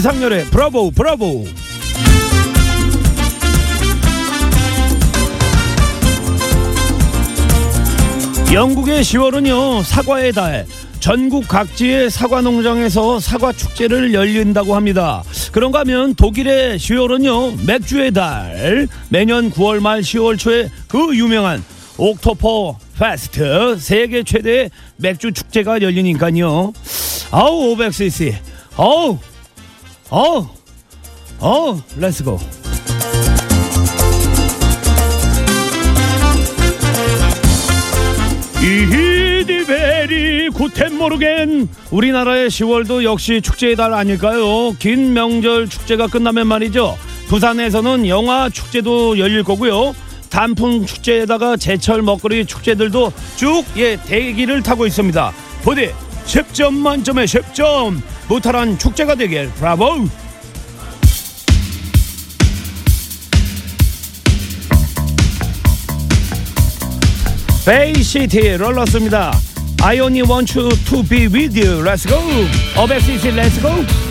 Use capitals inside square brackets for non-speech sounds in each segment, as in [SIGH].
지상렬의 브라보 브라보 영국의 10월은요 사과의 달 전국 각지의 사과 농장에서 사과 축제를 열린다고 합니다. 그런가 하면 독일의 10월은요 맥주의 달 매년 9월 말 10월 초에 그 유명한 옥토버 페스트 세계 최대의 맥주 축제가 열리니까요. 아우 500cc 어우 어우 어우 let's go 이히디베리 guten Morgen 우리나라의 10월도 역시 축제의 달 아닐까요? 긴 명절 축제가 끝나면 말이죠. 부산에서는 영화 축제도 열릴 거고요. 단풍 축제에다가 제철 먹거리 축제들도 쭉 예 대기를 타고 있습니다. 부디 10점 만점에 10점 무탈한 축제가 되길 브라보 베이시티 롤러스입니다. I only want you to be with you. Let's go. 어백시티 Let's go.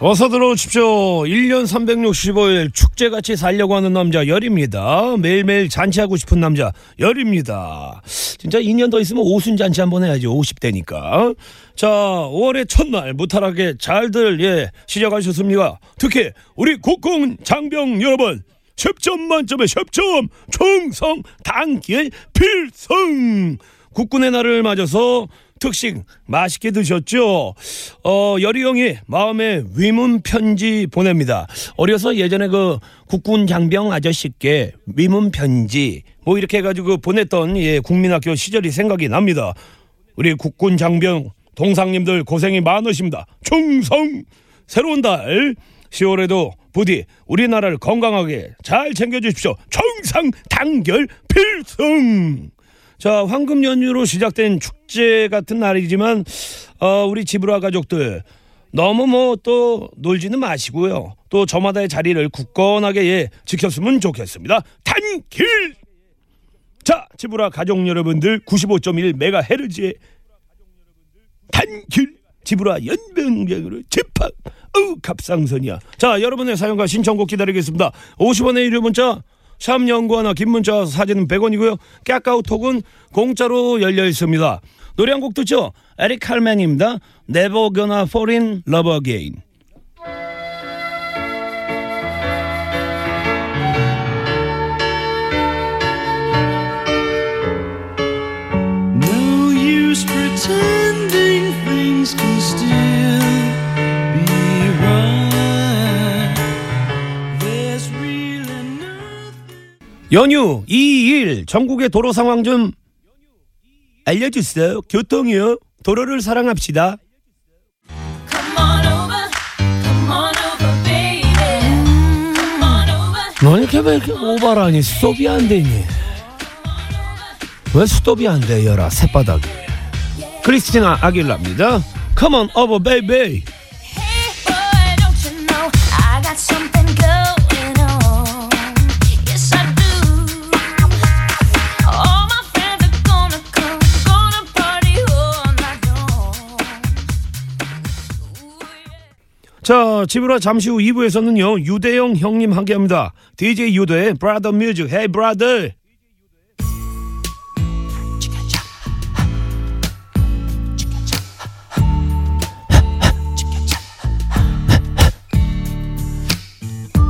어서 들어오십시오. 1년 365일 축제같이 살려고 하는 남자 열입니다. 매일매일 잔치하고 싶은 남자 열입니다. 진짜 2년 더 있으면 오순 잔치 한번 해야지 50대니까. 자 5월의 첫날 무탈하게 잘들 예 시작하셨습니까? 특히 우리 국군 장병 여러분 10점 만점에 10점 충성 단길 필승 국군의 날을 맞아서 특식 맛있게 드셨죠? 어, 여리 형이 마음에 위문 편지 보냅니다. 어려서 예전에 그 국군 장병 아저씨께 위문 편지 뭐 이렇게 해가지고 보냈던 예, 국민학교 시절이 생각이 납니다. 우리 국군 장병 동상님들 고생이 많으십니다. 충성! 새로운 달 10월에도 부디 우리나라를 건강하게 잘 챙겨주십시오. 청상 단결 필승! 자, 황금 연휴로 시작된 축제 같은 날이지만 어, 우리 지브라 가족들 너무 뭐 또 놀지는 마시고요. 또 저마다의 자리를 굳건하게 예, 지켰으면 좋겠습니다. 단길! 자, 지브라 가족 여러분들 95.1 메가헤르츠의 단길 지브라 연병장으로 집합 어우 갑상선이야 자 여러분의 사연과 신청곡 기다리겠습니다 50원의 유료 문자 샵 연구 하나 긴 문자 사진은 100원이고요. 까까우톡은 공짜로 열려 있습니다. 노래 한 곡 듣죠? 에릭 칼맨입니다. Never Gonna Fall in Love Again 연휴 2일 전국의 도로 상황 좀 알려주세요. 교통이요. 도로를 사랑합시다. Come on over, come on over, baby. Come on over. 너 이렇게 왜 이렇게 오바라니? 스톱이 안 되니? 왜 스톱이 안 돼요라 새바닥이 크리스티나 아길라입니다. Come on over baby 집으로 잠시 후 2부에서는요 유대영 형님 함께합니다. DJ 유대의 브라더 뮤직 Hey brother.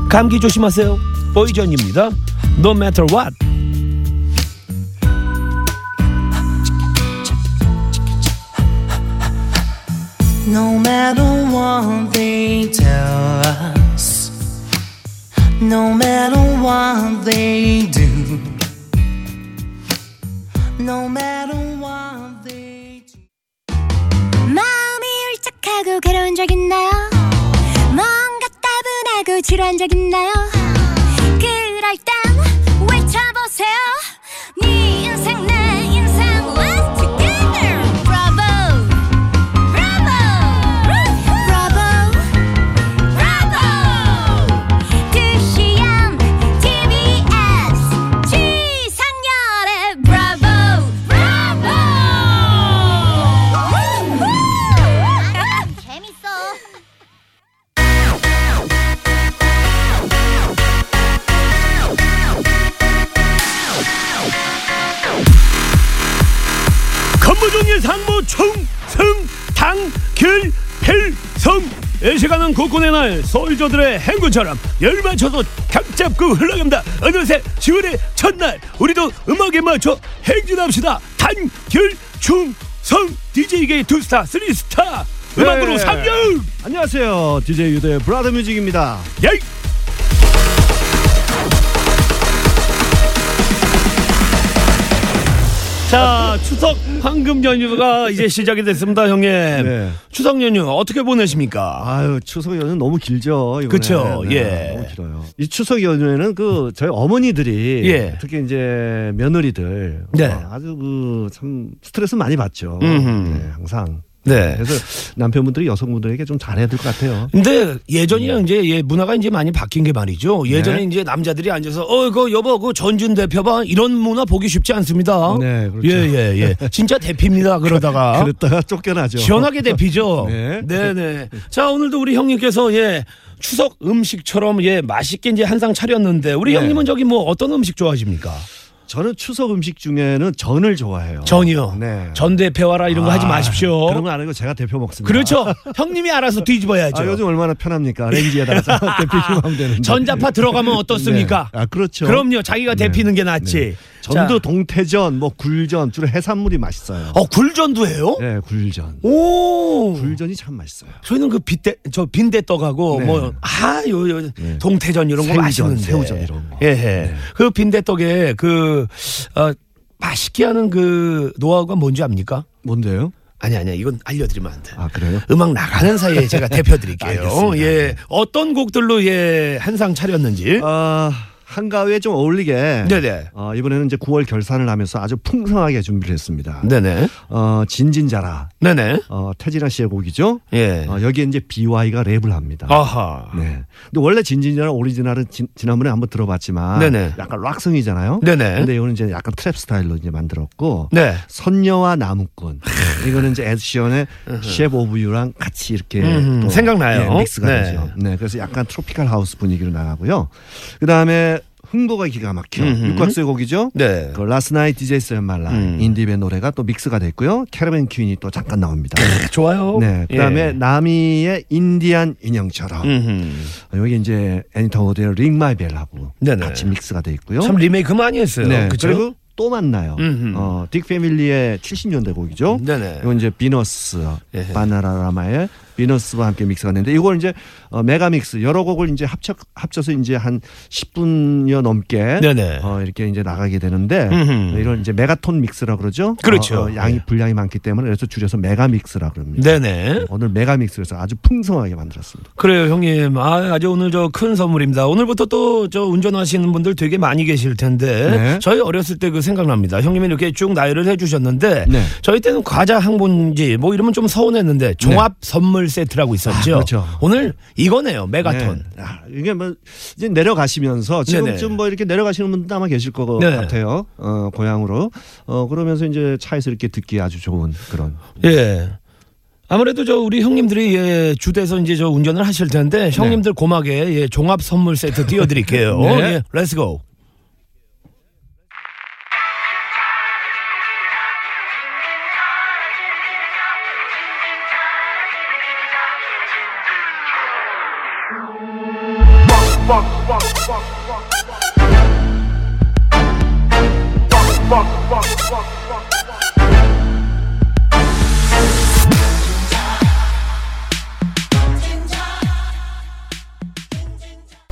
감기 조심하세요. 보이전입니다. No matter what what they tell us, no matter what they do, no matter what they do. 마음이 울적하고 괴로운 적 있나요? 뭔가 따분하고 지루한 적 있나요? 그럴 땐 외쳐보세요 충성 당길 필성 예시가는 국군의 날 솔저들의 행군처럼 열 맞춰서 각 잡고 흘러갑니다. 어느새 10월의 첫날 우리도 음악에 맞춰 행진합시다. 단결 충성 DJ계의 두스타 쓰리스타. 음악으로 네. 삼년 안녕하세요. DJ 유도의 브라더 뮤직입니다. 야이 자 추석 황금 연휴가 이제 시작이 됐습니다 형님 네. 추석 연휴 어떻게 보내십니까 아유 추석 연휴 너무 길죠. 이번에. 그쵸, 네, 예. 너무 길어요. 이 추석 연휴에는 그 저희 어머니들이 예. 특히 이제 며느리들 네. 어, 아주 그 참 스트레스 많이 받죠. 네, 항상. 네. 그래서 남편분들이 여성분들에게 좀 잘해야 될 것 같아요. 근데 예전이랑 이제 예, 문화가 이제 많이 바뀐 게 말이죠. 예전에 네. 이제 남자들이 앉아서 어, 그 여보, 그 전준 대표 봐 이런 문화 보기 쉽지 않습니다. 네, 그렇죠. 예, 예, 예. 진짜 대피입니다. [LAUGHS] 그러다가 그랬다가 쫓겨나죠. 시원하게 대피죠. [LAUGHS] 네. 네, 네. 자, 오늘도 우리 형님께서 예. 추석 음식처럼 예 맛있게 이제 한 상 차렸는데 우리 네. 형님은 저기 뭐 어떤 음식 좋아하십니까? 저는 추석 음식 중에는 전을 좋아해요. 전이요. 네. 전 대표와라 이런 거 하지 아, 마십시오. 그런 거 안 하고 제가 대표 먹습니다. 그렇죠. 형님이 알아서 뒤집어야죠. 아, 요즘 얼마나 편합니까? 렌지에다가 대피기만 하면 되는데. 전자파 들어가면 어떻습니까? 네. 아, 그렇죠. 그럼요. 자기가 네. 데피는 게 낫지. 전도 자, 동태전, 뭐 굴전 주로 해산물이 맛있어요. 어 굴전도 해요? 네, 굴전. 오. 굴전이 참 맛있어요. 저희는 그 빗대 저 빈대 떡하고 네. 뭐아요 요 네. 동태전 이런 거 새우전, 맛있는데. 새우전 이런 거. 예. 예. 네. 그 빈대 떡에 그 어, 맛있게 하는 그 노하우가 뭔지 압니까? 뭔데요? 아니 아니야. 이건 알려드리면 안 돼. 아, 그래요? 음악 나가는 사이에 제가 [LAUGHS] 대표 드릴게요. 알겠습니다. 예. 어떤 곡들로 예 한 상 차렸는지. 아, 한가위에 좀 어울리게. 네네. 어, 이번에는 이제 9월 결산을 하면서 아주 풍성하게 준비를 했습니다. 네네. 어, 진진자라. 네네. 어, 태진아 씨의 곡이죠. 예. 어, 여기에 이제 BY가 랩을 합니다. 아하. 네. 근데 원래 진진자라 오리지널은 지, 지난번에 한번 들어봤지만 네네. 약간 락성이잖아요. 네네. 근데 이거는 이제 약간 트랩 스타일로 이제 만들었고 네. 선녀와 나무꾼 이거는 이제 에드 시런의 Shape of You랑 같이 이렇게 음흠, 또 생각나요. 예, 믹스가 네. 되죠. 네, 그래서 약간 tropical house 분위기로 나가고요. 그 다음에 흥보가 기가 막혀 음흠. 육각수의 곡이죠. 네. 그 Last Night a DJ Saved My Life 음. 인딥 노래가 또 믹스가 됐고요. Caribbean Queen이 또 잠깐 나옵니다. 좋아요. 네, 그다음에 예. 나미의 인디안 인형처럼 음흠. 여기 이제 애니타 워드의 Ring My Bell하고. 같이 믹스가 돼 있고요. 참 리메이크 많이 했어요. 네, 그쵸? 그리고 또 만나요. 음흠. 어, 딕 패밀리의 70년대 곡이죠. 네네. 이건 이제 비너스 예. 바나나라마의 Venus와 함께 믹스가 됐는데 이걸 이제 어, mega mix 여러 곡을 이제 합쳐 합쳐서 이제 한 10분여 넘게 네네. 어, 이렇게 이제 나가게 되는데 음흠. 이런 이제 메가톤 mix라 그러죠. 그렇죠. 어, 어, 양이 네. 분량이 많기 때문에 그래서 줄여서 mega mix라 그럽니다. 네네. 오늘 mega mix에서 아주 풍성하게 만들었습니다. 그래요, 형님. 아, 아주 오늘 저 큰 선물입니다. 오늘부터 또 저 운전하시는 분들 되게 많이 계실 텐데 네. 저희 어렸을 때 그 생각납니다. 형님이 이렇게 쭉 나열을 해주셨는데 네. 저희 때는 과자 한 봉지 뭐 이러면 좀 서운했는데 종합 선물 세트라고 있었죠. 아, 그렇죠. 오늘 이거네요, 메가톤. 네. 아, 이게 뭐 이제 내려가시면서 지금쯤 네네. 뭐 이렇게 내려가시는 분도 아마 계실 것 네. 같아요. 어, 고향으로. 어, 그러면서 이제 차에서 이렇게 듣기 아주 좋은 그런. 예. 아무래도 저 우리 형님들이 예, 주대서 이제 저 운전을 하실 텐데 형님들 고막에 예, 종합 선물 세트 띄워드릴게요. [LAUGHS] 네. 예, let's go.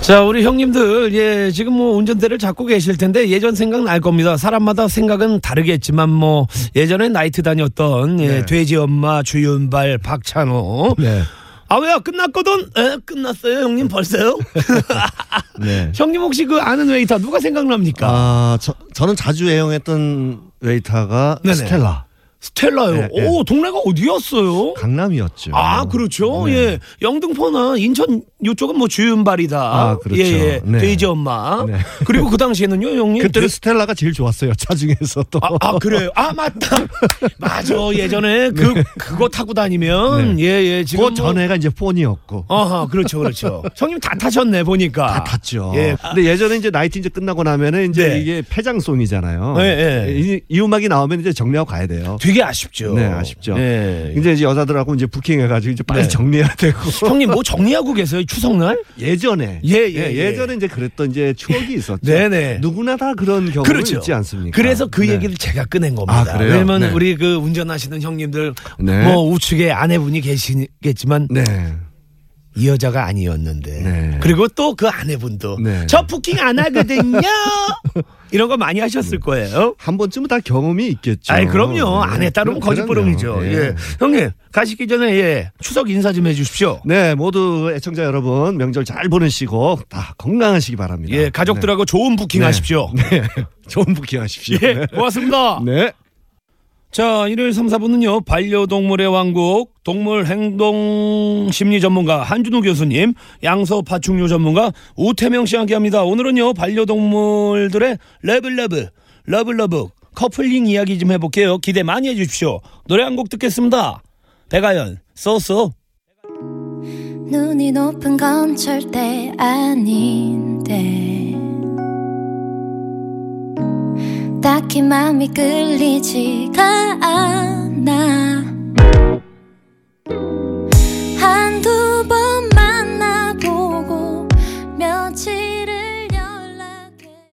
자, 우리 형님들, 예, 지금 뭐 운전대를 잡고 계실 텐데 예전 생각 날 겁니다. 사람마다 생각은 다르겠지만 뭐 예전에 나이트 다녔던 예, 네. 돼지 엄마, 주윤발, 박찬호. 네. 아, 왜요? 끝났거든? 에? 끝났어요, 형님 벌써요? [LAUGHS] 네. [LAUGHS] 형님 혹시 그 아는 웨이터 누가 생각납니까? 아, 저, 저는 자주 애용했던 웨이터가 네네. 스텔라. 스텔라요. 네, 네. 오, 동네가 어디였어요? 강남이었죠. 아, 그렇죠. 네. 예. 영등포나 인천 이쪽은 뭐 주윤발이다. 아, 그렇죠. 예, 예. 네. 돼지 엄마. 네. 그리고 그 당시에는요, 형님. 그때는 돼- 스텔라가 제일 좋았어요. 차 중에서 또. 아, 아, 그래요. 아, 맞다. [LAUGHS] 맞아. 예전에 그, 그거 타고 다니면, 네. 예, 예. 지금. 그 뭐- 전에가 이제 폰이었고. 어허, 그렇죠, 그렇죠. 형님 다 타셨네, 보니까. 다 탔죠. 예. 근데 예전에 이제 나이트 이제 끝나고 나면은 이제 네. 이게 폐장송이잖아요. 네, 네. 이, 이 음악이 나오면 이제 정리하고 가야 돼요. 되게 아쉽죠. 네, 아쉽죠. 네. 이제 이제 여자들하고 이제 부킹해가지고 이제 빨리 네. 정리해야 되고. [LAUGHS] 형님 뭐 정리하고 계세요? 추석날? 예전에 예, 예, 예. 전에 이제 그랬던 이제 추억이 있었죠. 네네. 누구나 다 그런 경험이 그렇죠. 있지 않습니까? 그래서 그 네. 얘기를 제가 꺼낸 겁니다. 아, 그래요? 왜냐면 네. 우리 그 운전하시는 형님들 네. 뭐 우측에 아내분이 계시겠지만 네. 이 여자가 아니었는데. 네. 그리고 또 그 아내분도 네. 저 부킹 안 하거든요. [LAUGHS] 이런 거 많이 하셨을 거예요. 한 번쯤은 다 경험이 있겠죠. 아이 그럼요. 네. 안 했다면 그럼- 거짓부렁이죠. 그럼요. 예. 형님 가시기 전에 예 추석 인사 좀 해주십시오. 네, 모두 애청자 여러분 명절 잘 보내시고 다 건강하시기 바랍니다. 예 가족들하고 좋은 부킹 네. 하십시오. 네. 좋은 부킹 하십시오. [LAUGHS] 예 고맙습니다. 네. 자, 일요일 3, 4분은요, 반려동물의 왕국, 동물 행동 심리 전문가 한준호 교수님, 양서 파충류 전문가 우태명 씨와 함께 합니다. 오늘은요, 반려동물들의 love love, love love, coupling 이야기 좀 해볼게요. 기대 많이 해주십시오. 노래 한 곡 듣겠습니다. 백아연, 쏘쏘. 눈이 높은 건 절대 아닌데 딱히 마음이 끌리지가 않아